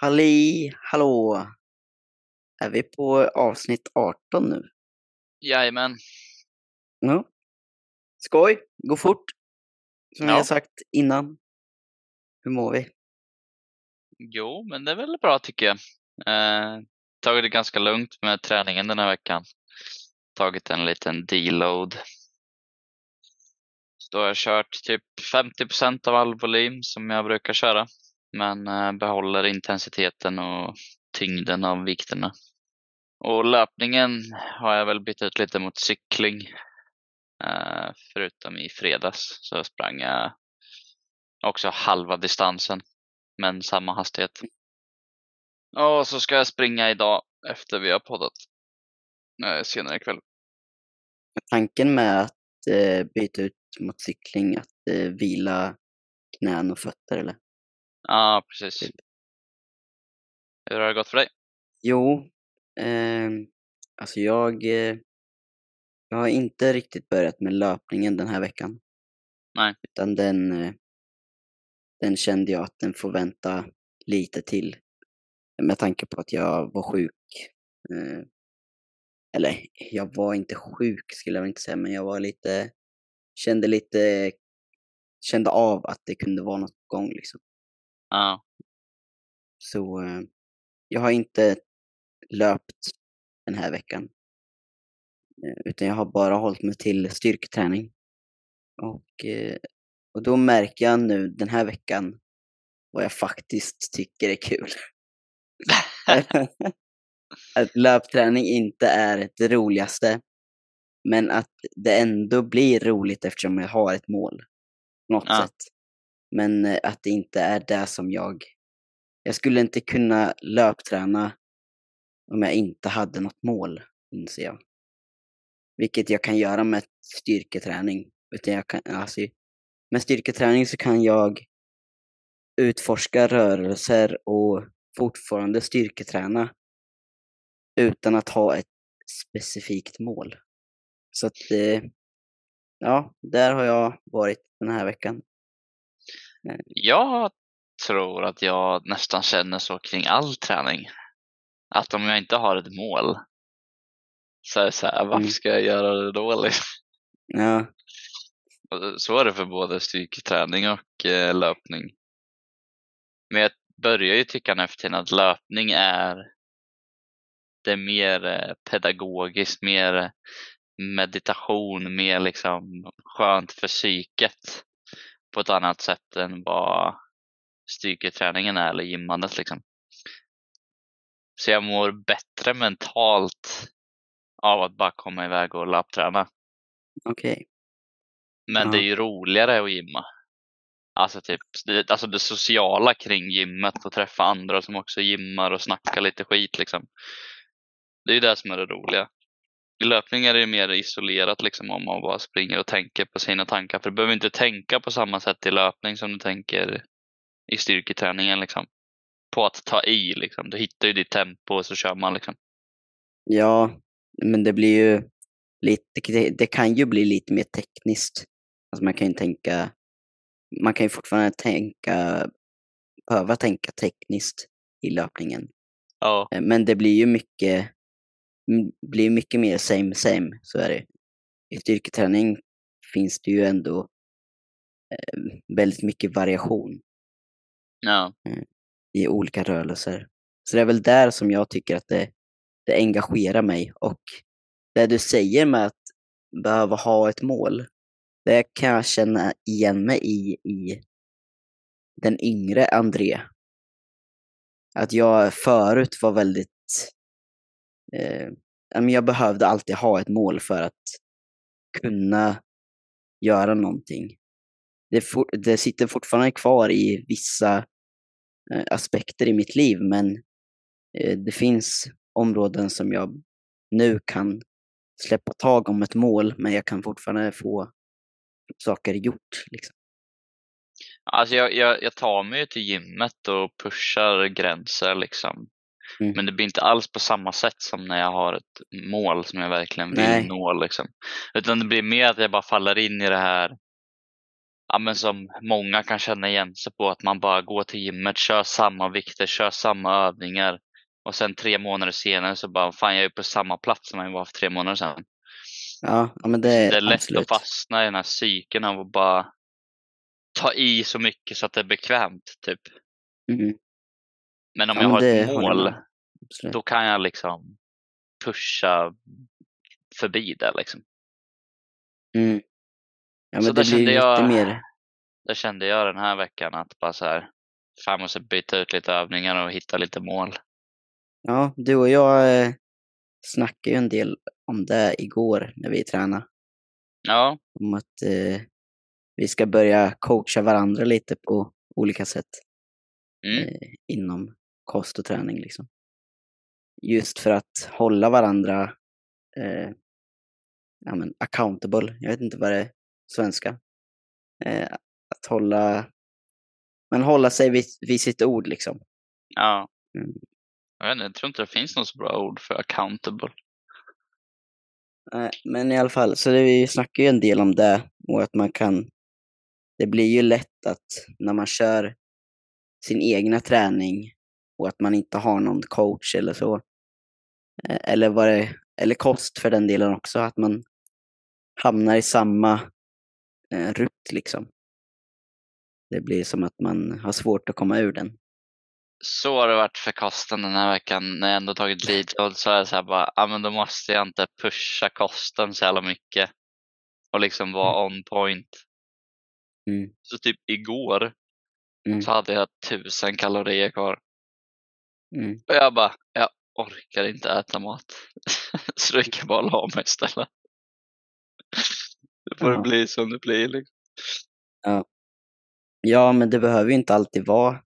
Halli hallå! Är vi på avsnitt 18 nu? Jajamän. Ja. Skoj, gå fort. Som Ja. jag sagt innan. Hur mår vi? Jo, men det är väl bra tycker jag. Eh, tagit det ganska lugnt med träningen den här veckan. Tagit en liten deload. Så då har jag kört typ 50% av all volym som jag brukar köra. Men eh, behåller intensiteten och tyngden av vikterna. Och löpningen har jag väl bytt ut lite mot cykling. Eh, förutom i fredags så sprang jag också halva distansen men samma hastighet. Och så ska jag springa idag efter vi har poddat eh, senare ikväll. Tanken med att byta ut mot cykling, att vila knän och fötter eller? Ja, precis. Hur har det gått för dig? Jo, eh, alltså jag, eh, jag har inte riktigt börjat med löpningen den här veckan. Nej. Utan den, eh, den kände jag att den får vänta lite till. Med tanke på att jag var sjuk. Eh, eller jag var inte sjuk skulle jag inte säga, men jag var lite, kände lite, kände av att det kunde vara något på gång liksom. Ja, Så eh, jag har inte löpt den här veckan. Eh, Utan jag har bara hållit mig till styrketräning. Och, eh, och då märker jag nu den här veckan vad jag faktiskt tycker är kul. att löpträning inte är det roligaste. Men att det ändå blir roligt eftersom jag har ett mål. På något Ja. sätt. Men eh, att det inte är det som jag... Jag skulle inte kunna löpträna om jag inte hade något mål, inser jag. Vilket jag kan göra med styrketräning. Utan jag kan, alltså, med styrketräning så kan jag utforska rörelser och fortfarande styrketräna utan att ha ett specifikt mål. Så att, eh, ja, där har jag varit den här veckan jag tror att jag nästan känner så kring all träning. Att om jag inte har ett mål så är det så här, varför Mm. ska jag göra det då? Liksom? Ja, Så är det för både styrketräning och eh, löpning. Men jag börjar ju tycka nu för tiden att löpning är det är mer eh, pedagogiskt, mer meditation, mer liksom skönt för psyket på ett annat sätt än vad styrketräningen är eller gymmandet liksom. Så jag mår bättre mentalt av att bara komma iväg och löpträna. okej. Men Ja. det är ju roligare att gymma. Alltså, typ, det, alltså det sociala kring gymmet och träffa andra som också gymmar och snacka lite skit liksom. Det är ju det som är det roliga. I löpning är det mer isolerat liksom om man bara springer och tänker på sina tankar. För du behöver inte tänka på samma sätt i löpning som du tänker i styrketräningen liksom. På att ta i liksom. Du hittar ju ditt tempo och så kör man liksom. Ja, men det blir ju lite, det, kan ju bli lite mer tekniskt. Alltså man kan ju tänka, man kan ju fortfarande tänka, behöva tänka tekniskt i löpningen. Ja, Eh, Men det blir ju mycket, blir mycket mer same same, så är det. I styrketräning finns det ju ändå eh, väldigt mycket variation ja, i olika rörelser. Så det är väl där som jag tycker att det, det engagerar mig. Och det du säger med att behöva ha ett mål, det kan jag känna igen mig i, i den yngre André. Att jag förut var väldigt... Eh, jag behövde alltid ha ett mål för att kunna göra någonting. Det, for, det sitter fortfarande kvar i vissa eh, aspekter i mitt liv, men eh, det finns områden som jag nu kan släppa tag om ett mål, men jag kan fortfarande få saker gjort. Liksom. Alltså jag, jag, jag tar mig ju till gymmet och pushar gränser liksom. Mm. Men det blir inte alls på samma sätt som när jag har ett mål som jag verkligen vill Nej. nå. Liksom. Utan det blir mer att jag bara faller in i det här ja, men som många kan känna igen sig på, att man bara går till gymmet, kör samma vikter, kör samma övningar och sen tre månader senare så bara, fan jag är på samma plats som jag var för tre månader sedan. Ja, men det är, Det är lätt absolut. att fastna i den här cykeln av att bara ta i så mycket så att det är bekvämt, typ. Mm, Men om Ja, jag har ett mål, då kan jag liksom pusha förbi det liksom. Mm. Ja, Så där kände jag- mer, Det kände jag den här veckan att bara så här, fan måste byta ut lite övningar och hitta lite mål. ja, du och jag eh, snackade ju en del om det igår när vi tränade. Ja, Om att eh, vi ska börja coacha varandra lite på olika sätt mm, eh, inom kost och träning liksom. Just för att hålla varandra eh, ja, men accountable, jag vet inte vad det är svenska. Eh, att hålla, men hålla sig vid, vid sitt ord liksom. ja. Mm. Jag, vet inte, jag tror inte det finns något så bra ord för accountable. Men i alla fall, så det, vi snackar ju en del om det och att man kan, det blir ju lätt att när man kör sin egna träning och att man inte har någon coach eller så, eh, eller vad det, eller kost för den delen också, att man hamnar i samma eh, rutt liksom. Det blir som att man har svårt att komma ur den. Så har det varit för kosten den här veckan. När jag ändå tagit lead så är jag så här bara, ja men då måste jag inte pusha kosten så jävla mycket. Och liksom vara on point. Mm. Så typ igår Mm. så hade jag tusen kalorier kvar. Mm. Och jag bara, jag orkar inte äta mat. så då gick jag bara och la mig istället. Det får Ja. bli som det blir. Liksom. Ja, men det behöver ju inte alltid vara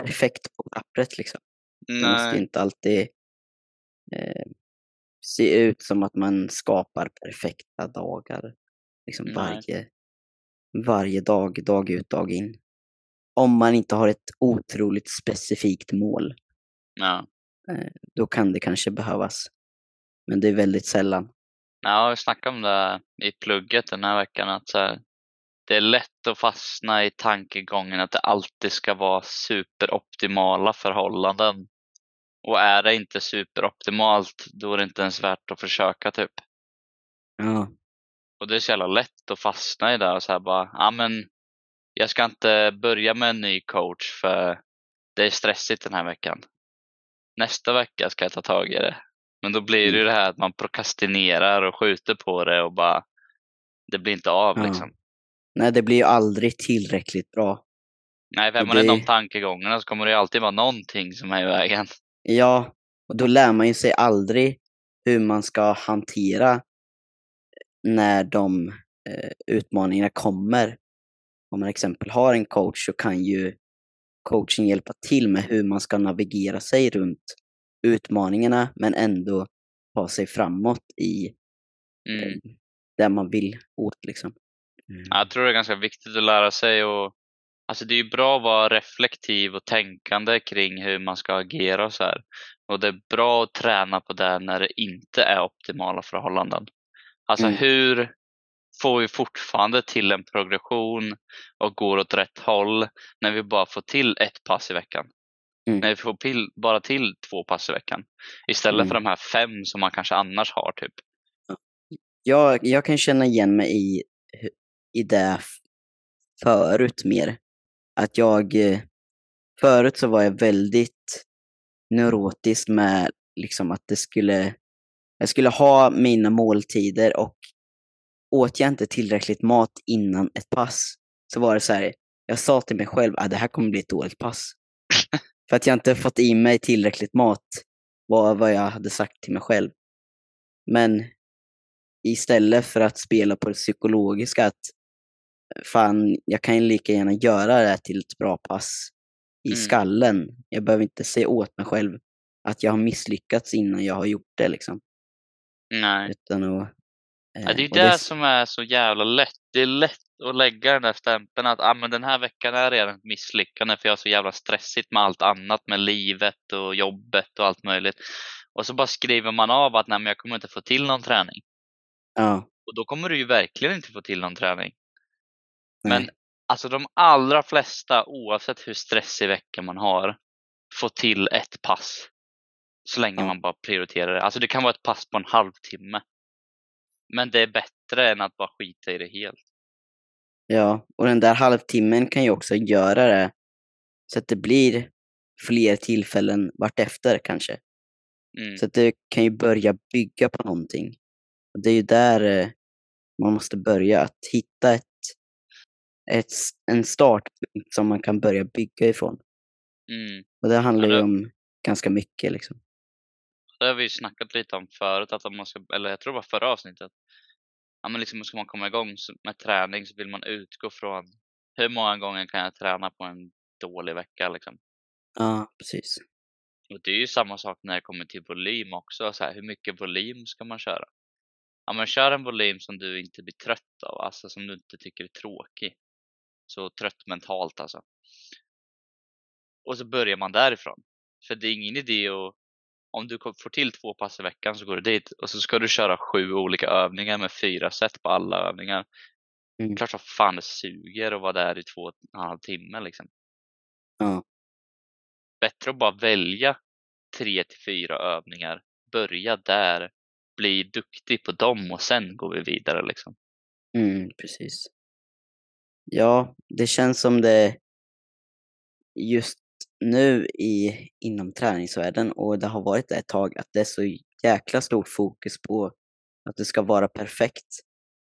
perfekt på pappret liksom. Det måste Nej, inte alltid eh, se ut som att man skapar perfekta dagar. Liksom Nej. varje, varje dag, dag ut, dag in. Om man inte har ett otroligt specifikt mål, ja. då kan det kanske behövas. Men det är väldigt sällan. Ja, vi snackade om det i plugget den här veckan. Att så här, det är lätt att fastna i tankegången att det alltid ska vara superoptimala förhållanden. Och är det inte superoptimalt, då är det inte ens värt att försöka typ. Ja, Och det är så jävla lätt att fastna i det och så här bara, ja men jag ska inte börja med en ny coach för det är stressigt den här veckan. Nästa vecka ska jag ta tag i det. Men då blir det ju det här att man prokrastinerar och skjuter på det och bara, det blir inte av Ja. liksom. nej det blir ju aldrig tillräckligt bra. Nej, för är man är det- de tankegångarna så kommer det ju alltid vara någonting som är i vägen. Ja, och då lär man ju sig aldrig hur man ska hantera när de eh, utmaningarna kommer. Om man exempel har en coach så kan ju coachen hjälpa till med hur man ska navigera sig runt utmaningarna men ändå ta sig framåt i Mm. eh, där man vill åt liksom. Mm. Ja, Jag tror det är ganska viktigt att lära sig och Alltså det är ju bra att vara reflektiv och tänkande kring hur man ska agera och så här. Och det är bra att träna på det när det inte är optimala förhållanden. Alltså Mm. hur får vi fortfarande till en progression och går åt rätt håll när vi bara får till ett pass i veckan? Mm. När vi får till, bara till två pass i veckan. Istället för Mm. de här fem som man kanske annars har typ. Jag, jag kan känna igen mig i, i det förut mer. Att jag, eh, förut så var jag väldigt neurotisk med liksom att det skulle, jag skulle ha mina måltider och åt jag inte tillräckligt mat innan ett pass så var det så här, jag sa till mig själv att det här kommer bli ett dåligt pass. För att jag inte fått i mig tillräckligt mat var vad jag hade sagt till mig själv. Men istället för att spela på det psykologiska att fan, jag kan ju lika gärna göra det här till ett bra pass i Mm. skallen. Jag behöver inte säga åt mig själv att jag har misslyckats innan jag har gjort det liksom. Nej. Utan att, Ja, det är och det det- som är så jävla lätt. Det är lätt att lägga den där stämpeln att ah, men den här veckan är redan ett misslyckande för jag har så jävla stressigt med allt annat med livet och jobbet och allt möjligt. Och så bara skriver man av att nej, men jag kommer inte få till någon träning. Ja, Och då kommer du ju verkligen inte få till någon träning. Men Nej. alltså de allra flesta, oavsett hur stressig vecka man har, får till ett pass. Så länge Ja. man bara prioriterar det. Alltså det kan vara ett pass på en halvtimme. Men det är bättre än att bara skita i det helt. Ja, och den där halvtimmen kan ju också göra det så att det blir fler tillfällen vartefter kanske. Mm. Så att det kan ju börja bygga på någonting. Och det är ju där eh, man måste börja, att hitta ett, ett, en startpunkt som man kan börja bygga ifrån. Mm. Och det handlar Ja, ju om ganska mycket liksom. Det har vi ju snackat lite om förut, att om man ska, eller jag tror det var förra avsnittet. Ja men liksom ska man komma igång med träning så vill man utgå från hur många gånger kan jag träna på en dålig vecka liksom. Ja, precis. Och det är ju samma sak när det kommer till volym också. Så här, hur mycket volym ska man köra? Ja, men kör en volym som du inte blir trött av, alltså som du inte tycker är tråkig. Så trött mentalt alltså. Och så börjar man därifrån. För det är ingen idé att om du får till två pass i veckan så går du dit och så ska du köra sju olika övningar med fyra set på alla övningar. Mm. Klart som fan det suger att vara där i två och en halv timme liksom. Ja, bättre att bara välja tre till fyra övningar, börja där, bli duktig på dem och sen går vi vidare liksom. mm, precis. Ja, det känns som det just nu i, inom träningsvärlden och det har varit det ett tag att det är så jäkla stort fokus på att det ska vara perfekt.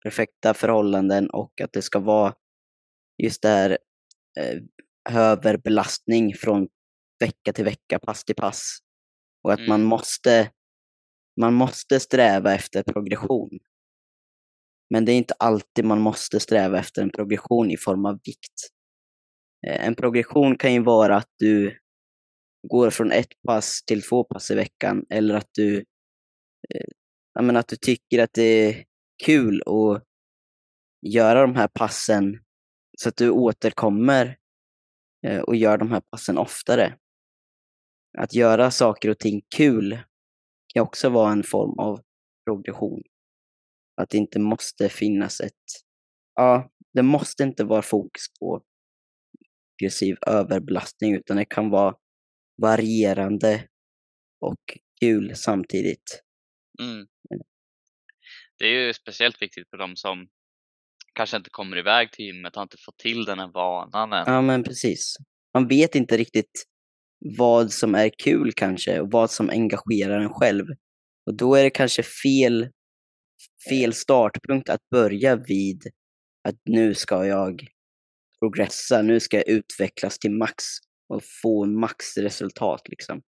Perfekta förhållanden och att det ska vara just det här eh, överbelastning från vecka till vecka, pass till pass. Och att man Mm. måste man måste sträva efter progression. Men det är inte alltid man måste sträva efter en progression i form av vikt. Eh, en progression kan ju vara att du går från ett pass till två pass i veckan eller att du, eh, jag menar, att du tycker att det är kul att göra de här passen så att du återkommer eh, och gör de här passen oftare. Att göra saker och ting kul kan också vara en form av progression. Att det inte måste finnas ett... Ja, det måste inte vara fokus på aggressiv överbelastning utan det kan vara varierande och kul samtidigt. Mm. Det är ju speciellt viktigt för de som kanske inte kommer iväg till gymmet, har inte fått till den här vanan än. Ja, men precis. Man vet inte riktigt vad som är kul kanske och vad som engagerar en själv. Och då är det kanske fel, fel startpunkt att börja vid att nu ska jag progressa, nu ska jag utvecklas till max och få maxresultat liksom.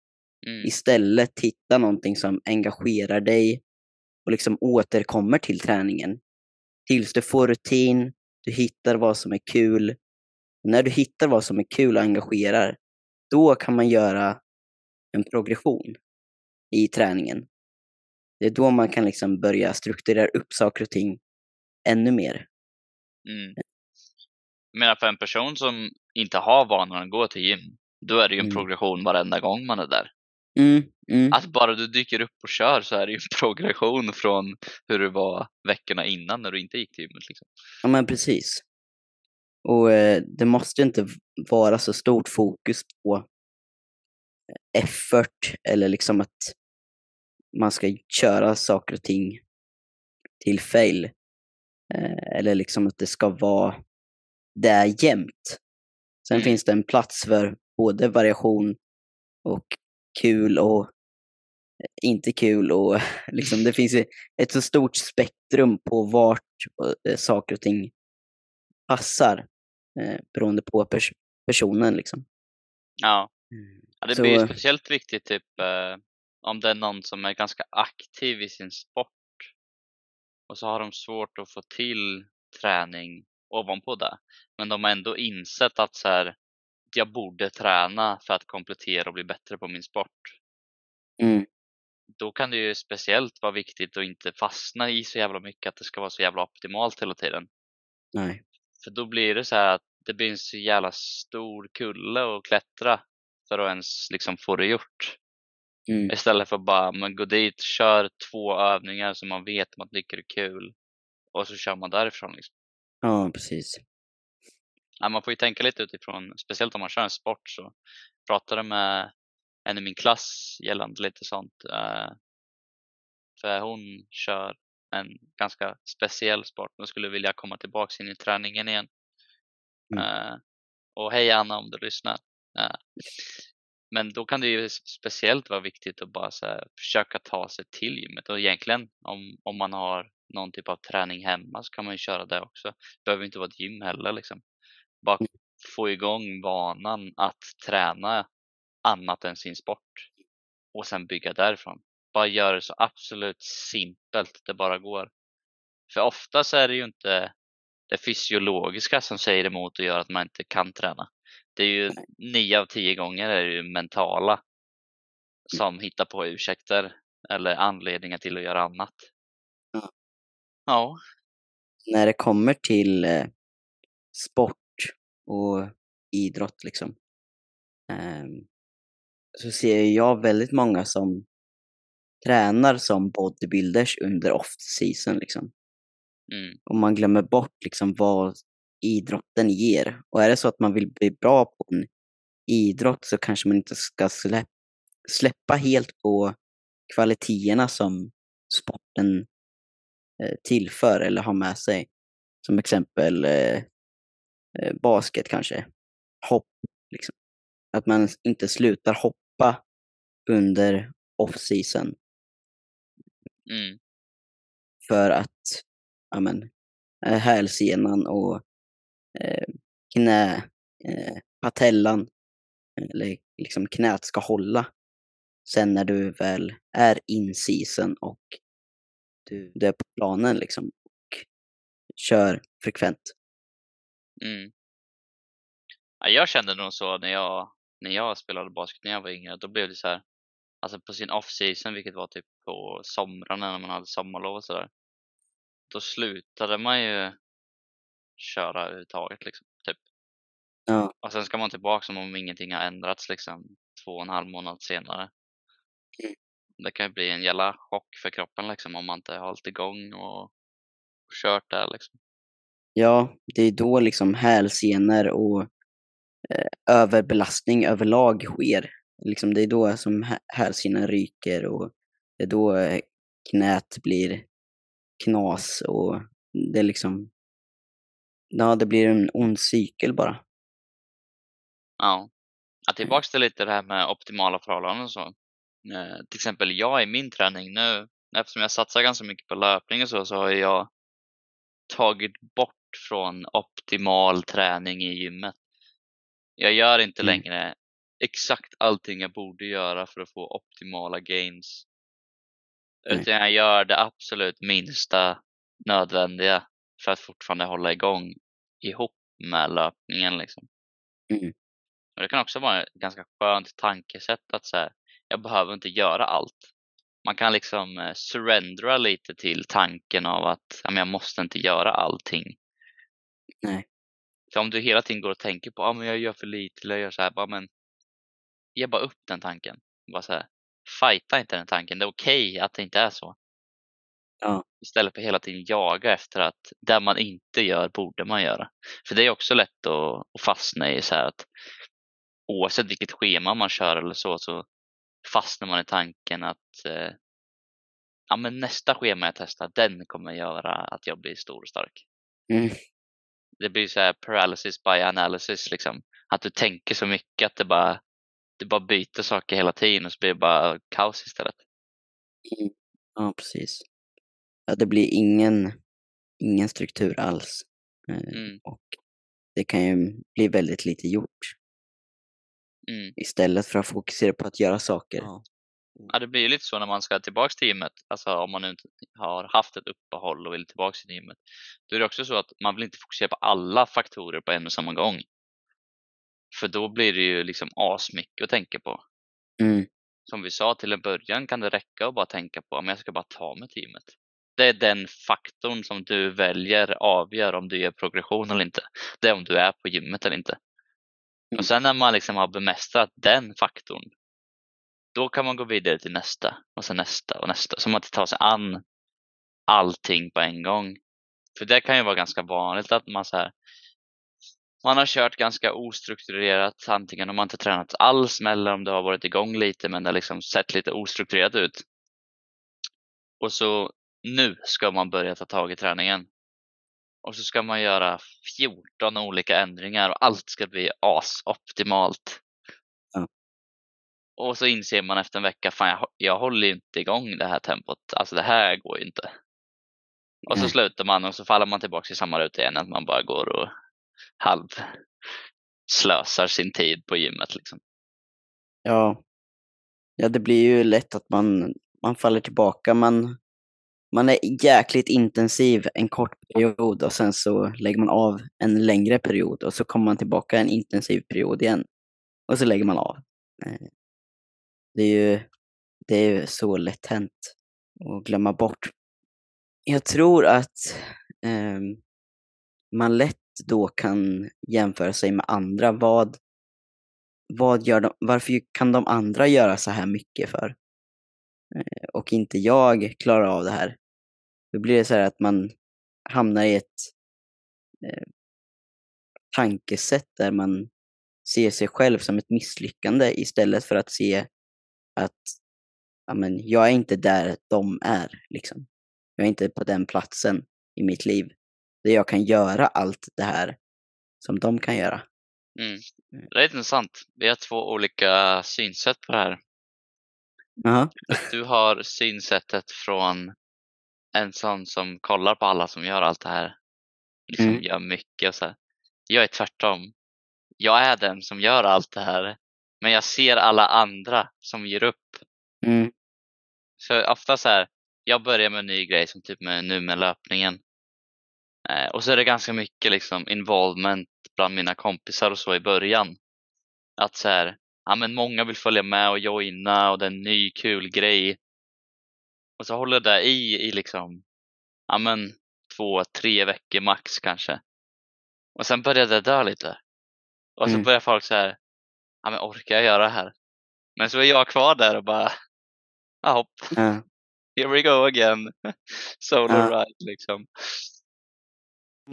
Mm. Istället hitta någonting som engagerar dig och liksom återkommer till träningen. Tills du får rutin, du hittar vad som är kul. Och när du hittar vad som är kul och engagerar, då kan man göra en progression i träningen. Det är då man kan liksom börja strukturera upp saker och ting ännu mer. Mm. Menar för en person som inte har vanan att gå till gym, då är det ju en Mm. progression varenda gång man är där. Mm, mm. Att bara du dyker upp och kör så är det ju en progression från hur det var veckorna innan när du inte gick till gymmet. Liksom. Ja, men precis. Och eh, det måste ju inte vara så stort fokus på effort eller liksom att man ska köra saker och ting till fail. Eh, eller liksom att det ska vara där jämt. Sen Mm. finns det en plats för både variation och kul och inte kul och liksom det finns ett så stort spektrum på vart eh, saker och ting passar eh, beroende på pers- personen liksom. Ja. ja, det Så- blir ju speciellt viktigt typ eh, om det är någon som är ganska aktiv i sin sport och så har de svårt att få till träning ovanpå det. Men de har ändå insett att så här, jag borde träna för att komplettera och bli bättre på min sport. Mm. Då kan det ju speciellt vara viktigt att inte fastna i så jävla mycket att det ska vara så jävla optimalt hela tiden. Nej. För då blir det så här att det blir en så jävla stor kulle att klättra för att ens liksom få det gjort. Mm. Istället för bara men gå dit, kör två övningar som man vet att man tycker är kul och så kör man därifrån. Liksom. Ja, precis. ja, man får ju tänka lite utifrån, speciellt om man kör en sport så pratade med en i min klass gällande lite sånt. Uh, för hon kör en ganska speciell sport och skulle vilja komma tillbaka in i träningen igen. Mm. Uh, och hej Anna om du lyssnar. Uh, men då kan det ju speciellt vara viktigt att bara försöka ta sig till gymmet och egentligen om, om man har någon typ av träning hemma så kan man ju köra det också. Det behöver inte vara ett gym heller liksom. Bara mm. få igång vanan att träna annat än sin sport och sen bygga därifrån. Bara göra det så absolut simpelt det bara går. För oftast är det ju inte det fysiologiska som säger emot och gör att man inte kan träna. Det är ju nio av tio gånger är det ju mentala som hittar på ursäkter eller anledningar till att göra annat. Ja. När det kommer till eh, sport och idrott liksom, eh, så ser jag väldigt många som tränar som bodybuilders under off-season. Liksom. Mm. Och man glömmer bort liksom vad idrotten ger. Och är det så att man vill bli bra på en idrott så kanske man inte ska släpp, släppa helt på kvaliteterna som sporten tillför eller har med sig. Som exempel eh, eh, basket kanske. Hopp. Liksom. Att man inte slutar hoppa under off-season. Mm. För att ja, men, eh, hälsenan och eh, knä, eh, patellan eller liksom knät ska hålla. Sen när du väl är in season och du, du är på planen liksom och kör frekvent. Mm. Ja, jag kände nog så när jag, när jag spelade basket när jag var yngre. Då blev det så här, alltså på sin off-season, vilket var typ på somrarna när man hade sommarlov och sådär. Då slutade man ju köra överhuvudtaget liksom, typ. Ja. Och sen ska man tillbaka som om ingenting har ändrats liksom två och en halv månad senare. Det kan ju bli en jävla chock för kroppen liksom om man inte har hållit igång och, och kört där liksom. Ja, det är då liksom hälsenor och eh, överbelastning överlag sker. Liksom det är då som hälsenan ryker och det är då eh, knät blir knas och det är liksom Ja, det blir en ond cykel bara. Ja. ja tillbaks till lite det här med optimala förhållanden och så. Eh, till exempel jag i min träning nu, eftersom jag satsar ganska mycket på löpning och så, så har jag tagit bort från optimal träning i gymmet. Jag gör inte mm. längre exakt allting jag borde göra för att få optimala gains. Utan jag gör det absolut minsta nödvändiga för att fortfarande hålla igång ihop med löpningen. Liksom. Mm. Och det kan också vara ett ganska skönt tankesätt att så jag behöver inte göra allt. Man kan liksom eh, surrendera lite till tanken av att ja, men jag måste inte göra allting. Nej. För om du hela tiden går och tänker på att ah, jag gör för lite eller jag gör så här, bara, men ge bara upp den tanken. Bara så här, fighta inte den tanken. Det är okej okay att det inte är så. Ja. Istället för hela tiden jaga efter att det man inte gör borde man göra. För det är också lätt att, att fastna i så här att oavsett vilket schema man kör eller så, så fastnar man i tanken att eh, ja, men nästa schema jag testar, den kommer göra att jag blir stor och stark. Mm. Det blir så här paralysis by analysis, liksom. Att du tänker så mycket att det bara, det bara byter saker hela tiden och så blir det bara kaos istället. Mm. Ja, precis ja, det blir ingen, ingen struktur alls. Eh, mm. Och det kan ju bli väldigt lite gjort. Mm. Istället för att fokusera på att göra saker. Ja. ja, det blir ju lite så när man ska tillbaka till gymmet. Alltså om man inte har haft ett uppehåll och vill tillbaka till gymmet. Då är det också så att man vill inte fokusera på alla faktorer på en och samma gång. För då blir det ju liksom asmycket att tänka på. Mm. Som vi sa till en början kan det räcka att bara tänka på att jag ska bara ta mig till gymmet det är den faktorn som du väljer avgör om du gör progression eller inte. Det är om du är på gymmet eller inte. Mm. Och sen när man liksom har bemästrat den faktorn, då kan man gå vidare till nästa och sen nästa och nästa. Så man inte tar sig an allting på en gång. För det kan ju vara ganska vanligt att man så här, man har kört ganska ostrukturerat, antingen om man inte tränat alls eller om det har varit igång lite men det har liksom sett lite ostrukturerat ut. Och så nu ska man börja ta tag i träningen. Och så ska man göra 14 olika ändringar och allt ska bli asoptimalt. Ja. Och så inser man efter en vecka, fan jag, jag håller ju inte igång det här tempot. Alltså det här går ju inte. Och så slutar man och så faller man tillbaka i samma ruta igen, att man bara går och halv slösar sin tid på gymmet. Liksom. Ja. Ja, det blir ju lätt att man, man faller tillbaka. Man, man är jäkligt intensiv en kort period och sen så lägger man av en längre period och så kommer man tillbaka en intensiv period igen. Och så lägger man av. Eh, det är ju, det är så lätt hänt att glömma bort. Jag tror att eh, man lätt då kan jämföra sig med andra. Vad, vad gör de, varför kan de andra göra så här mycket för? Eh, och inte jag klarar av det här. Då blir det så här att man hamnar i ett eh, tankesätt där man ser sig själv som ett misslyckande istället för att se att ja, men, jag är inte där de är. Liksom. Jag är inte på den platsen i mitt liv där jag kan göra allt det här som de kan göra. Mm. Det är intressant. Vi har två olika synsätt på det här. Jaha. Du har synsättet från en sån som kollar på alla som gör allt det här. Liksom Mm. gör mycket och så här. Jag är tvärtom. Jag är den som gör allt det här. Men jag ser alla andra som ger upp. Mm. Så ofta så här, jag börjar med en ny grej som typ med, nu med löpningen. Eh, och så är det ganska mycket liksom involvement bland mina kompisar och så i början. Att så här, ja men många vill följa med och joina och det är en ny kul grej. Och så håller det i i liksom, ja men två, tre veckor max kanske. Och sen börjar det dö lite. Och så Mm. börjar folk så här, ja men orkar jag göra det här? Men så är jag kvar där och bara, ja hopp, Ja. here we go again. Solo Ja. ride liksom.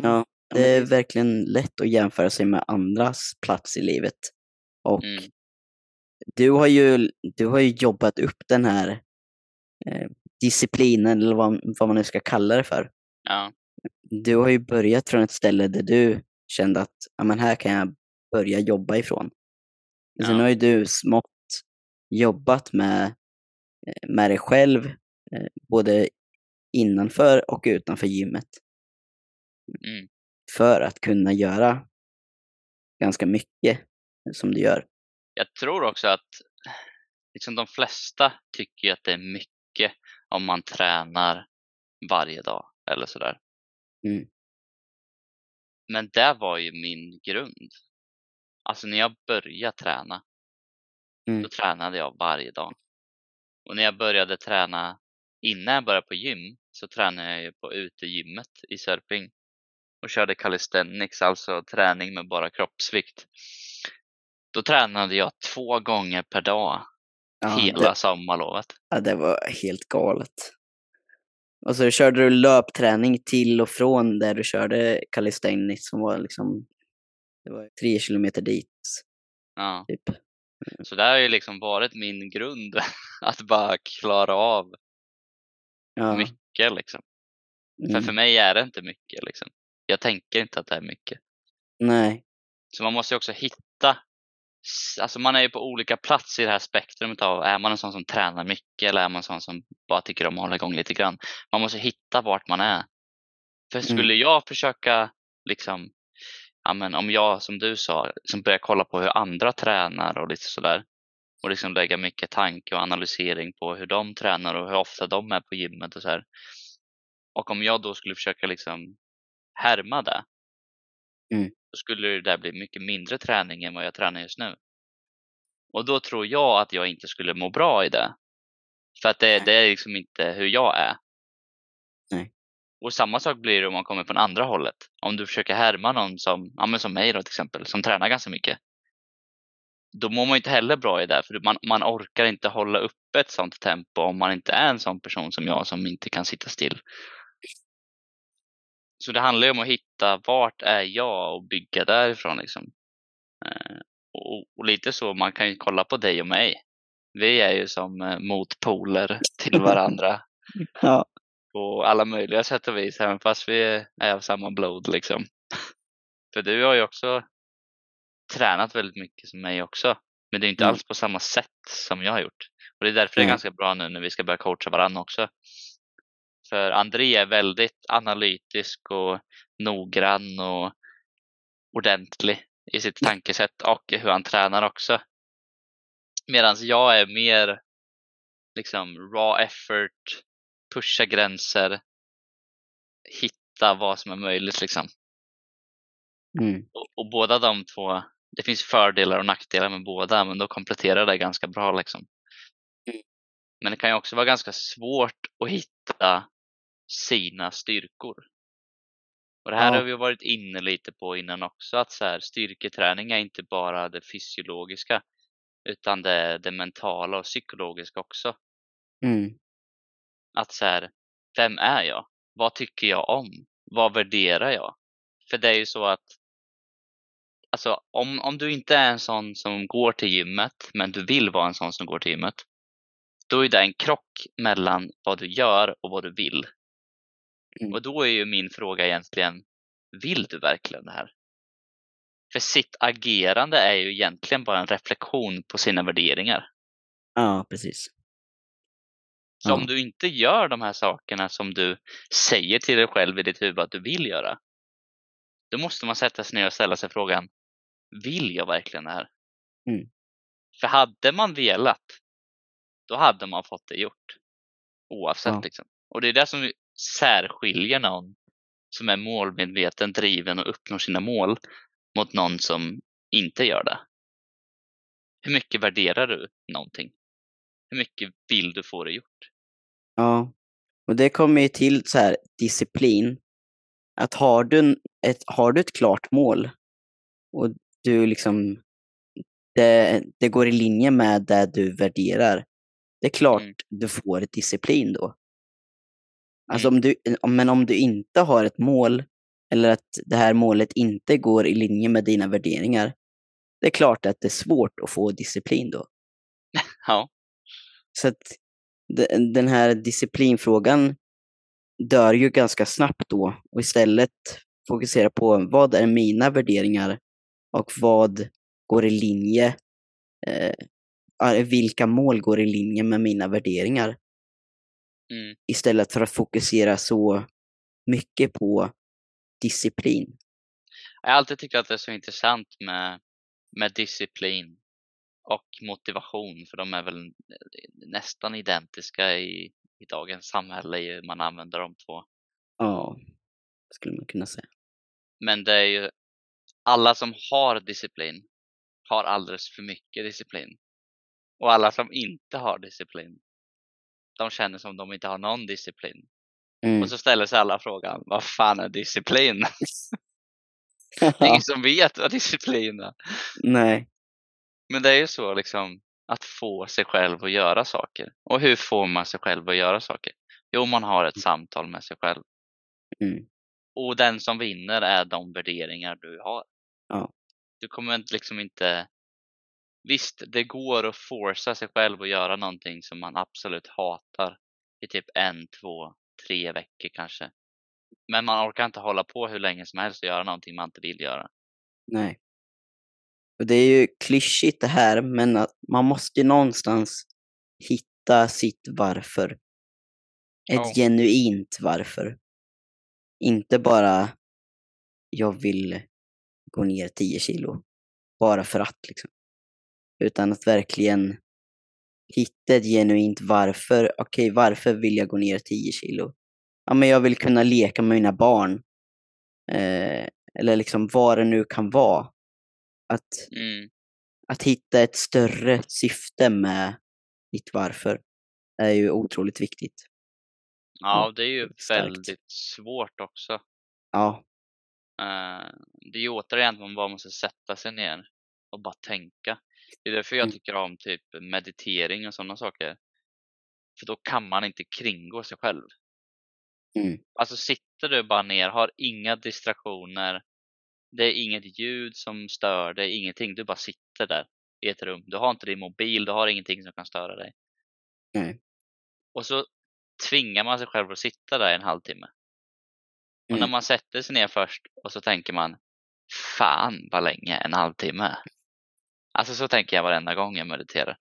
Ja, det är verkligen lätt att jämföra sig med andras plats i livet. Och Mm. du, har ju, du har ju jobbat upp den här eh, disciplinen, eller vad, vad man nu ska kalla det för. Ja, Du har ju börjat från ett ställe där du kände att ja, men här kan jag börja jobba ifrån. Sen Ja. har ju du smått jobbat med, eh, med dig själv, eh, både innanför och utanför gymmet. mm. för att kunna göra ganska mycket som du gör. Jag tror också att liksom de flesta tycker att det är mycket om man tränar varje dag eller sådär. Mm. Men det var ju min grund. Alltså när jag började träna, Mm. då tränade jag varje dag. Och när jag började träna, innan jag började på gym, så tränade jag ju på utegymmet i Sörping. Och körde calisthenics, alltså träning med bara kroppsvikt. Då tränade jag två gånger per dag Ja, hela det, sommarlovet. ja, det var helt galet. Och så körde du löpträning till och från där du körde calisthenics som var liksom det var tre kilometer dit. Ja. Typ. Så det har ju liksom varit min grund, att bara klara av Ja. mycket liksom. För Mm. för mig är det inte mycket liksom. Jag tänker inte att det är mycket. Nej. Så man måste ju också hitta, alltså man är ju på olika platser i det här spektrumet av, är man en sån som tränar mycket eller är man en sån som bara tycker om att hålla igång lite grann. Man måste hitta vart man är. För Mm. skulle jag försöka liksom, ja men om jag som du sa, som börjar kolla på hur andra tränar och lite sådär och liksom lägga mycket tanke och analysering på hur de tränar och hur ofta de är på gymmet och så här. Och om jag då skulle försöka liksom härma det, Mm. då skulle det där bli mycket mindre träning än vad jag tränar just nu. Och då tror jag att jag inte skulle må bra i det. För att det, det är liksom inte hur jag är. Nej. Och samma sak blir det om man kommer från andra hållet. Om du försöker härma någon som, ja som mig då till exempel, som tränar ganska mycket. Då mår man inte heller bra i det, för man, man orkar inte hålla uppe ett sånt tempo om man inte är en sån person som jag som inte kan sitta still. Så det handlar ju om att hitta vart är jag och bygga därifrån liksom. Eh, och, och, lite så, man kan ju kolla på dig och mig. Vi är ju som eh, motpoler till varandra. ja. På alla möjliga sätt och vis, även fast vi är av samma blod liksom. För du har ju också tränat väldigt mycket som mig också. Men det är inte mm. alls på samma sätt som jag har gjort. Och det är därför mm. det är ganska bra nu när vi ska börja coacha varandra också. För André är väldigt analytisk och noggrann och ordentlig i sitt tankesätt och hur han tränar också. Medan jag är mer liksom raw effort, pusha gränser, hitta vad som är möjligt liksom. Mm. Och, och, båda de två, det finns fördelar och nackdelar med båda, men då kompletterar det ganska bra liksom. Mm. Men det kan ju också vara ganska svårt att hitta sina styrkor. Och det här ja. har vi varit inne lite på innan också, att så här, styrketräning är inte bara det fysiologiska, utan det är det mentala och psykologiska också. Mm. Att så här, vem är jag? Vad tycker jag om? Vad värderar jag? För det är ju så att alltså, om, om du inte är en sån som går till gymmet, men du vill vara en sån som går till gymmet, då är det en krock mellan vad du gör och vad du vill. Mm. Och då är ju min fråga egentligen, vill du verkligen det här? För sitt agerande är ju egentligen bara en reflektion på sina värderingar. Ja, precis. Så ja. om du inte gör de här sakerna som du säger till dig själv i ditt huvud att du vill göra, då måste man sätta sig ner och ställa sig frågan, vill jag verkligen det här? Mm. För hade man velat, då hade man fått det gjort. Oavsett ja. liksom. Och det är det som särskiljer någon som är målmedveten, driven och uppnår sina mål mot någon som inte gör det. Hur mycket värderar du någonting? Hur mycket vill du få det gjort? Ja, och det kommer ju till så här disciplin. Att har du ett, har du ett klart mål och du liksom det, det går i linje med det du värderar. Det är klart mm. du får disciplin då. Alltså mm. om du, men om du inte har ett mål eller att det här målet inte går i linje med dina värderingar, det är klart att det är svårt att få disciplin då. Ja. Så att den här disciplinfrågan dör ju ganska snabbt då och istället fokusera på vad är mina värderingar och vad går i linje, eh, vilka mål går i linje med mina värderingar. Mm. Istället för att fokusera så mycket på disciplin. Jag har alltid tyckt att det är så intressant med, med disciplin och motivation, för de är väl nästan identiska i, i dagens samhälle, man använder de två. Ja, skulle man kunna säga. Men det är ju, alla som har disciplin har alldeles för mycket disciplin. Och alla som inte har disciplin de känner som de inte har någon disciplin. Mm. Och så ställer sig alla frågan, vad fan är disciplin? det är ingen som vet vad disciplin är. Nej. Men det är ju så liksom att få sig själv att göra saker. Och hur får man sig själv att göra saker? Jo, man har ett samtal med sig själv. Mm. Och den som vinner är de värderingar du har. Ja. Du kommer liksom inte Visst, det går att forsa sig själv att göra någonting som man absolut hatar i typ en, två, tre veckor kanske. Men man orkar inte hålla på hur länge som helst och göra någonting man inte vill göra. Nej. Och det är ju klyschigt det här, men att man måste ju någonstans hitta sitt varför. Ett ja. genuint varför. Inte bara jag vill gå ner 10 kilo. Bara för att liksom. Utan att verkligen hitta ett genuint varför. Okej, okay, varför vill jag gå ner 10 kilo? Ja, men jag vill kunna leka med mina barn. Eh, eller liksom vad det nu kan vara. Att, mm. att hitta ett större syfte med ditt varför är ju otroligt viktigt. Ja, det är ju Starkt. väldigt svårt också. Ja. Uh, det är ju återigen att man bara måste sätta sig ner och bara tänka. Det är därför jag mm. tycker om typ meditering och sådana saker. För då kan man inte kringgå sig själv. Mm. Alltså sitter du bara ner, har inga distraktioner, det är inget ljud som stör dig, ingenting. Du bara sitter där i ett rum. Du har inte din mobil, du har ingenting som kan störa dig. Nej. Och så tvingar man sig själv att sitta där i en halvtimme. Och Mm. när man sätter sig ner först och så tänker man, fan vad länge, en halvtimme. Alltså så tänker jag varenda gång jag mediterar.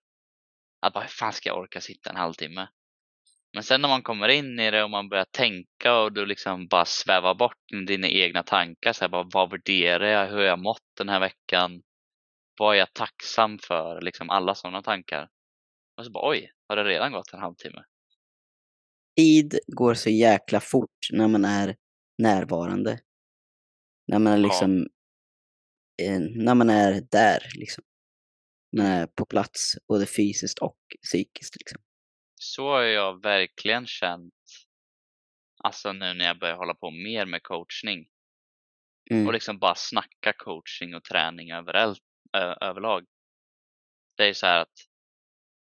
Att bara, hur fan ska jag orka sitta en halvtimme? Men sen när man kommer in i det och man börjar tänka och du liksom bara svävar bort dina egna tankar. Så här, bara, vad värderar jag? Hur har jag mått den här veckan? Vad är jag tacksam för? Liksom alla sådana tankar. Och så bara, oj, har det redan gått en halvtimme? Tid går så jäkla fort när man är närvarande. När man är Ja. liksom, eh, när man är där liksom. Är på plats, både fysiskt och psykiskt liksom. Så har jag verkligen känt, alltså nu när jag börjar hålla på mer med coachning. Mm. och liksom bara snacka coaching och träning överallt, ö, överlag. Det är så här att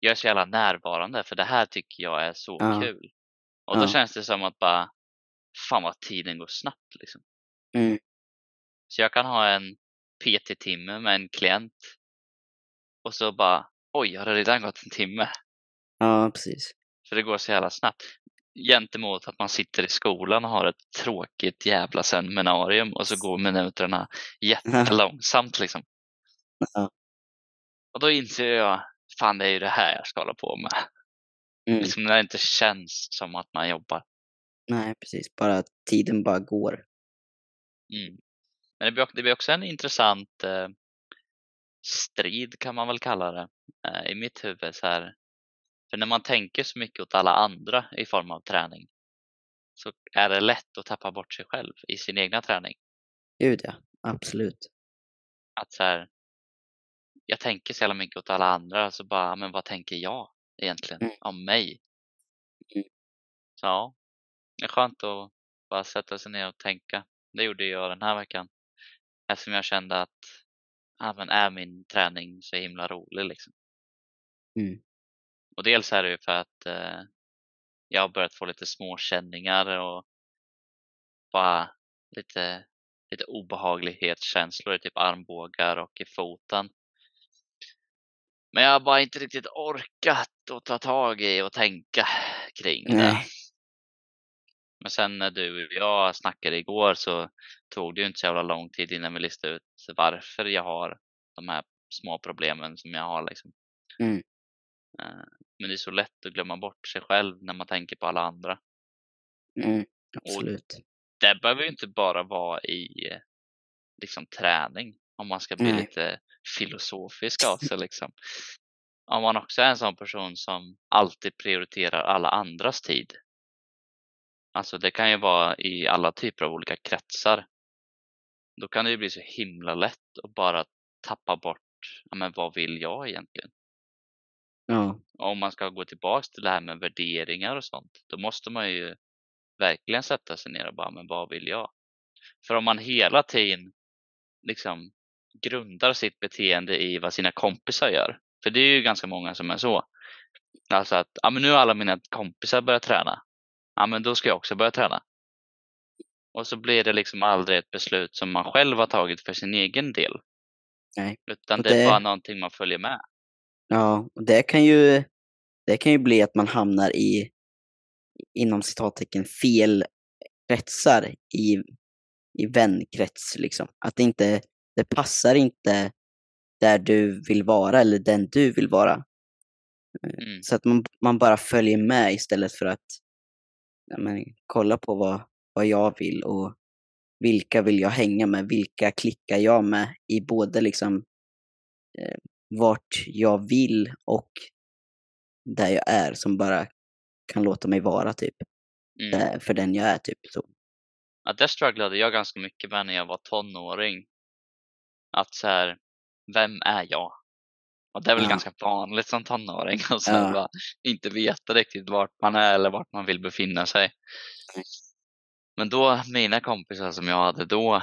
jag är så jävla närvarande för det här tycker jag är så Ja. kul. Och då Ja. känns det som att bara, fan vad tiden går snabbt liksom. Mm. Så jag kan ha en PT-timme med en klient och så bara, oj har det redan gått en timme? Ja, precis. För det går så jävla snabbt. Gentemot att man sitter i skolan och har ett tråkigt jävla seminarium och så går minuterna jättelångsamt liksom. Ja. Och då inser jag, fan det är ju det här jag ska hålla på med. Mm. Liksom när det inte känns som att man jobbar. Nej, precis. Bara tiden bara går. Mm. Men det blir, det blir också en intressant eh, strid kan man väl kalla det eh, i mitt huvud. Så här. För när man tänker så mycket åt alla andra i form av träning så är det lätt att tappa bort sig själv i sin egna träning. Gud ja, absolut. Att så här, jag tänker så jävla mycket åt alla andra så bara, men vad tänker jag egentligen Mm. om mig? Mm. Så ja, det är skönt att bara sätta sig ner och tänka. Det gjorde jag den här veckan. Eftersom jag kände att ja, men är min träning så himla rolig liksom. Mm. Och dels är det ju för att eh, jag har börjat få lite småkänningar och bara lite, lite obehaglighetskänslor i typ armbågar och i foten. Men jag har bara inte riktigt orkat att ta tag i och tänka kring det. Nej. Men sen när du och jag snackade igår så tog det ju inte så jävla lång tid innan vi listade ut varför jag har de här små problemen som jag har liksom. Mm. Eh, Men det är så lätt att glömma bort sig själv när man tänker på alla andra. Mm. Absolut. Det behöver ju inte bara vara i eh, liksom träning om man ska bli Nej. lite filosofisk av sig liksom. Om man också är en sån person som alltid prioriterar alla andras tid. Alltså det kan ju vara i alla typer av olika kretsar. Då kan det ju bli så himla lätt att bara tappa bort, ja men vad vill jag egentligen? Ja. Om man ska gå tillbaks till det här med värderingar och sånt, då måste man ju verkligen sätta sig ner och bara, men vad vill jag? För om man hela tiden liksom grundar sitt beteende i vad sina kompisar gör, för det är ju ganska många som är så. Alltså att, ja men nu har alla mina kompisar börjat träna, ja men då ska jag också börja träna. Och så blir det liksom aldrig ett beslut som man själv har tagit för sin egen del. Nej. Utan Och det är det- bara någonting man följer med. Ja, och det kan ju, det kan ju bli att man hamnar i, inom citattecken, fel kretsar i, i vänkrets liksom. Att det inte, det passar inte där du vill vara eller den du vill vara. Mm. Så att man, man bara följer med istället för att men, kolla på vad, vad jag vill och vilka vill jag hänga med, vilka klickar jag med i både liksom eh, vart jag vill och där jag är som bara kan låta mig vara typ, Mm. eh, för den jag är typ. Så. Ja, det strugglade jag ganska mycket med när jag var tonåring. Att så här, vem är jag? Och det är väl Ja. ganska vanligt som tonåring så här Ja. inte veta riktigt vart man är eller vart man vill befinna sig. Men då, mina kompisar som jag hade då,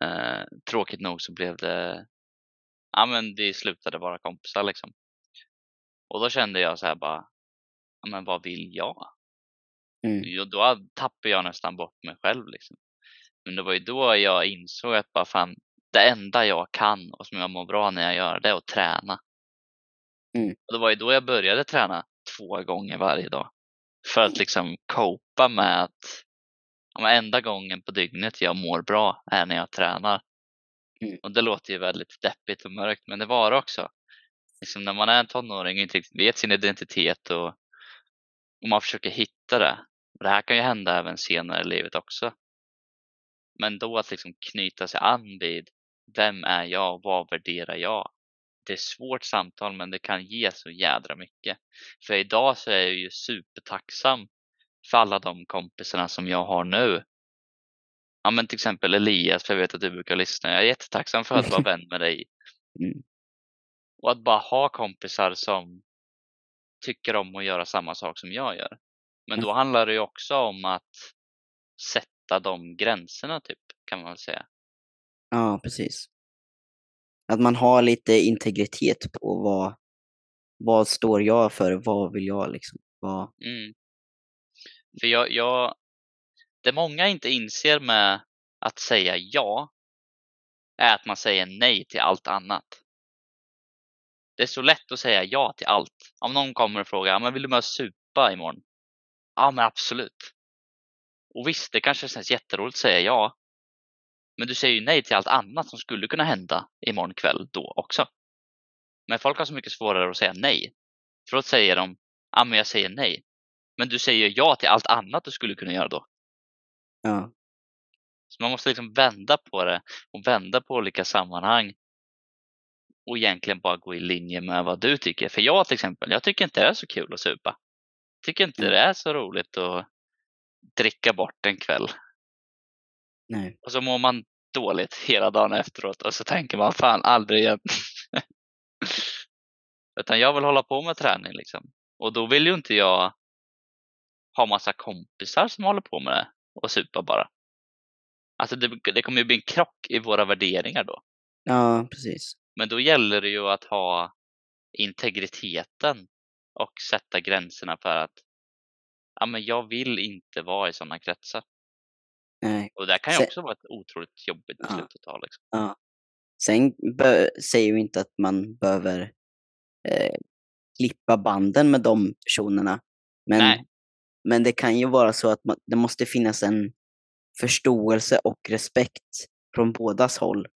eh, tråkigt nog så blev det, ja men vi slutade vara kompisar liksom. Och då kände jag så här bara, ja men vad vill jag? Mm. Och då tappade jag nästan bort mig själv. Liksom. Men det var ju då jag insåg att bara fan, det enda jag kan och som jag mår bra när jag gör det är att träna. Mm. Och det var ju då jag började träna två gånger varje dag. För att liksom copa med att ja, enda gången på dygnet jag mår bra är när jag tränar. Mm. Och det låter ju väldigt deppigt och mörkt, men det var det också. Liksom när man är en tonåring och inte riktigt vet sin identitet och, och man försöker hitta det. Och det här kan ju hända även senare i livet också. Men då att liksom knyta sig an vid vem är jag och vad värderar jag? Det är svårt samtal men det kan ge så jädra mycket. För idag så är jag ju supertacksam för alla de kompisarna som jag har nu. Ja men till exempel Elias, för jag vet att du brukar lyssna. Jag är jättetacksam för att vara vän med dig. Mm. Och att bara ha kompisar som tycker om att göra samma sak som jag gör. Men då handlar det ju också om att sätta de gränserna typ, kan man väl säga. Ja, precis. Att man har lite integritet på vad, vad står jag för, vad vill jag liksom. Vad... Mm. För jag, jag, det många inte inser med att säga ja är att man säger nej till allt annat. Det är så lätt att säga ja till allt. Om någon kommer och frågar, men vill du med och supa imorgon? Ja, men absolut. Och visst, det kanske känns jätteroligt att säga ja. Men du säger ju nej till allt annat som skulle kunna hända imorgon kväll då också. Men folk har så mycket svårare att säga nej. För då säger de, ja men jag säger nej. Men du säger ja till allt annat du skulle kunna göra då. Ja. Så man måste liksom vända på det och vända på olika sammanhang. Och egentligen bara gå i linje med vad du tycker. För jag till exempel, jag tycker inte det är så kul att supa. Tycker inte Mm. det är så roligt att dricka bort en kväll. Nej. Och så mår man dåligt hela dagen efteråt och så tänker man fan aldrig igen. Utan jag vill hålla på med träning liksom. Och då vill ju inte jag ha massa kompisar som håller på med det och supa bara. Alltså det, det kommer ju bli en krock i våra värderingar då. Ja, precis. Men då gäller det ju att ha integriteten och sätta gränserna för att ja, men jag vill inte vara i sådana kretsar. Nej. Och det kan ju också vara ett otroligt jobbigt Ja. beslut att ta. Liksom. Ja. Sen säger vi inte att man behöver eh, klippa banden med de personerna. Men, Nej. men det kan ju vara så att man, det måste finnas en förståelse och respekt från bådas håll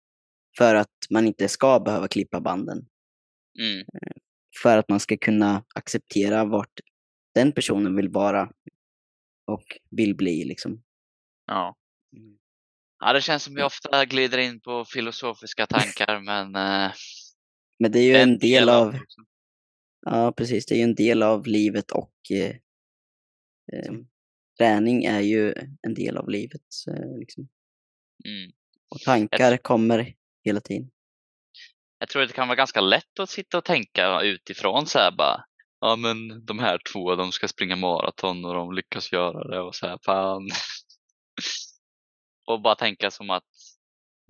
för att man inte ska behöva klippa banden. Mm. För att man ska kunna acceptera vart den personen vill vara och vill bli. Liksom. Ja. ja, det känns som vi ofta glider in på filosofiska tankar men eh, Men det är ju en del av, det också. ja precis, det är ju en del av livet och eh, eh, träning är ju en del av livet. Eh, liksom. Mm. Och tankar kommer hela tiden. Jag tror att det kan vara ganska lätt att sitta och tänka utifrån så här bara. Ja men de här två de ska springa maraton och de lyckas göra det och så här fan. Och bara tänka som att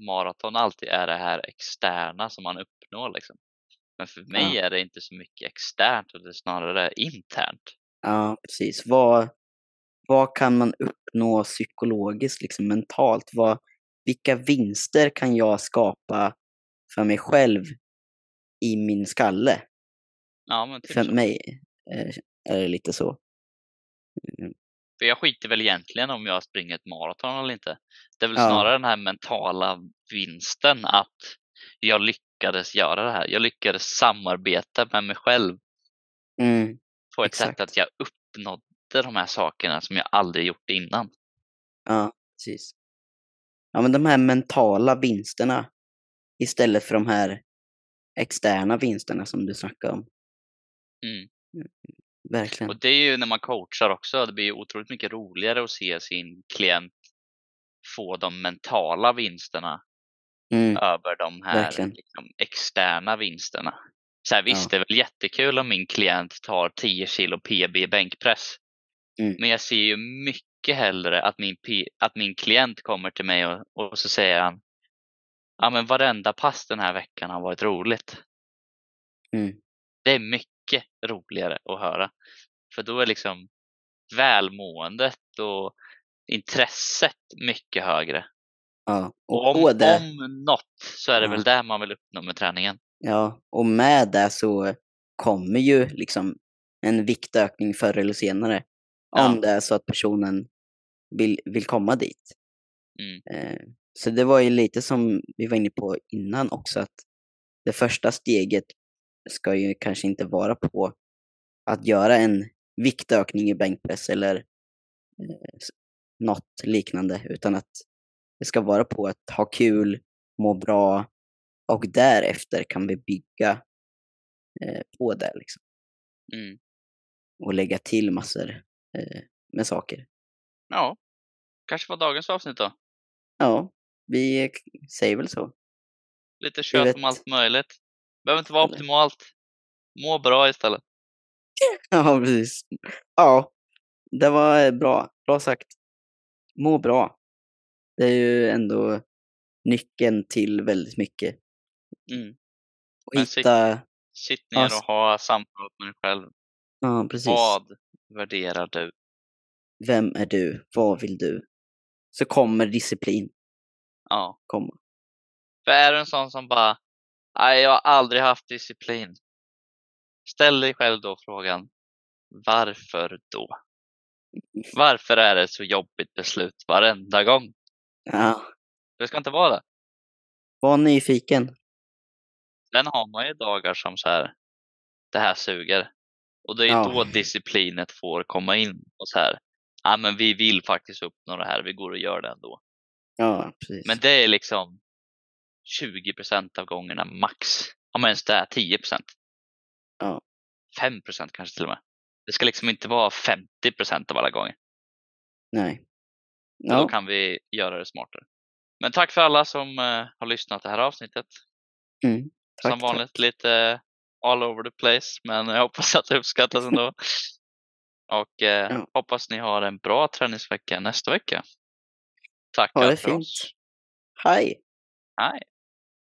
maraton alltid är det här externa som man uppnår liksom. Men för mig Ja. är det inte så mycket externt är snarare internt. Ja, precis. Vad, vad kan man uppnå psykologiskt, liksom mentalt? Vad, vilka vinster kan jag skapa för mig själv i min skalle? Ja men typ För så. mig eh, är det lite så. Mm, För jag skiter väl egentligen om jag springer ett maraton eller inte. Det är väl Ja. snarare den här mentala vinsten att jag lyckades göra det här. Jag lyckades samarbeta med mig själv Mm, på ett sätt Exakt. att jag uppnådde de här sakerna som jag aldrig gjort innan. ja, precis. Ja, men de här mentala vinsterna istället för de här externa vinsterna som du snackade om. Mm. Verkligen. Och det är ju när man coachar också. Det blir otroligt mycket roligare att se sin klient få de mentala vinsterna Mm, över de här liksom, externa vinsterna. Så här, visst, Ja. det är väl jättekul om min klient tar 10 kilo PB i bänkpress. Mm. Men jag ser ju mycket hellre att min, att min klient kommer till mig och, och så säger han Ja men varenda pass den här veckan har varit roligt. Mm. Det är mycket roligare att höra. För då är liksom välmåendet och intresset mycket högre. Ja, Och och om, det, om något så är det Ja. väl det man vill uppnå med träningen. ja, och med det så kommer ju liksom en viktökning förr eller senare. Ja. Om det är så att personen vill, vill komma dit. Mm. Eh, så det var ju lite som vi var inne på innan också, att det första steget ska ju kanske inte vara på att göra en viktökning i bänkpress eller eh, något liknande, utan att det ska vara på att ha kul, må bra och därefter kan vi bygga eh, på det liksom, Mm. och lägga till massor eh, med saker. Ja, kanske var dagens avsnitt då. Ja, vi säger väl så. Lite kött om allt möjligt. Behöver inte vara optimalt. Må bra istället. Ja, precis. Ja, det var eh, bra. Bra sagt. Må bra. Det är ju ändå nyckeln till väldigt mycket. Mm. Och Men hitta, Sitt Ja, ner s- och ha samtal med dig själv. ja precis. Vad värderar du? Vem är du? Vad vill du? Så kommer disciplin Ja. komma. För är du en sån som bara, nej jag har aldrig haft disciplin. Ställ dig själv då frågan, varför då? Varför är det så jobbigt beslut varenda gång? Ja, Det ska inte vara det. var nyfiken. Sen har man ju dagar som så här, det här suger. Och det är Ja. då disciplinet får komma in och så här, ja men vi vill faktiskt uppnå det här, vi går och gör det ändå. Ja, precis. Men det är liksom 20 procent av gångerna max. Om ens det är 10 procent. Ja. 5 procent kanske till och med. Det ska liksom inte vara 50 procent av alla gånger. Nej. Och Då Ja, kan vi göra det smartare. Men tack för alla som eh, har lyssnat det här avsnittet. mm. tack, Som vanligt lite all over the place, men jag hoppas att det uppskattas ändå. Och eh, Ja. hoppas ni har en bra träningsvecka nästa vecka. Tack för fint. oss. Hej! Hej!